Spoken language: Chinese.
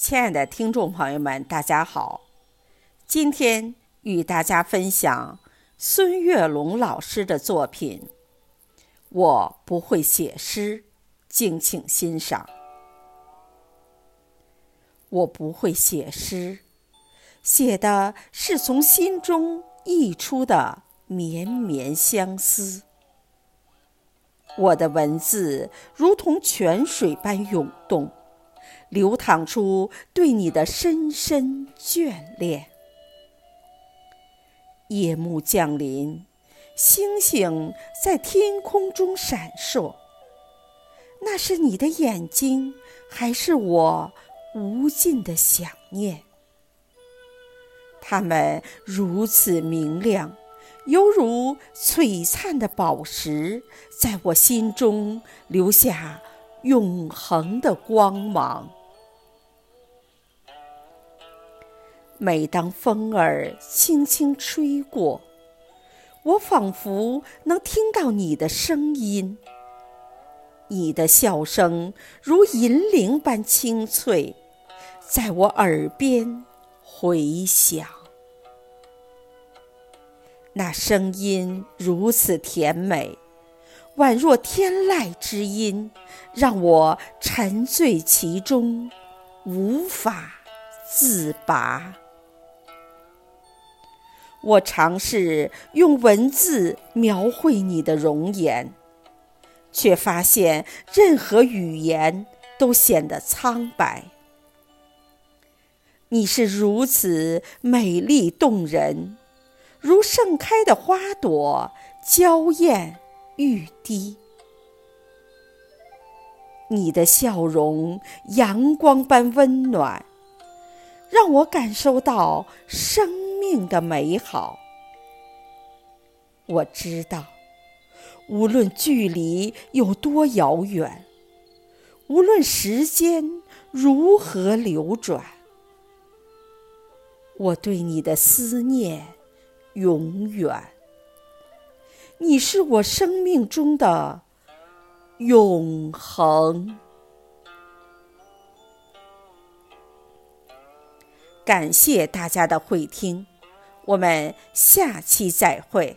亲爱的听众朋友们，大家好！今天与大家分享孙月龙老师的作品。我不会写诗，敬请欣赏。我不会写诗，写的是从心中溢出的绵绵相思。我的文字如同泉水般涌动。流淌出对你的深深眷恋。夜幕降临，星星在天空中闪烁。那是你的眼睛，还是我无尽的想念？它们如此明亮，犹如璀璨的宝石，在我心中留下永恒的光芒。每当风儿轻轻吹过，我仿佛能听到你的声音。你的笑声如银铃般清脆，在我耳边回响。那声音如此甜美，宛若天籁之音，让我沉醉其中，无法自拔。我尝试用文字描绘你的容颜，却发现任何语言都显得苍白。你是如此美丽动人，如盛开的花朵，娇艳欲滴。你的笑容阳光般温暖，让我感受到生。命的美好，我知道，无论距离有多遥远，无论时间如何流转，我对你的思念永远。你是我生命中的永恒。感谢大家的会听。我们下期再会。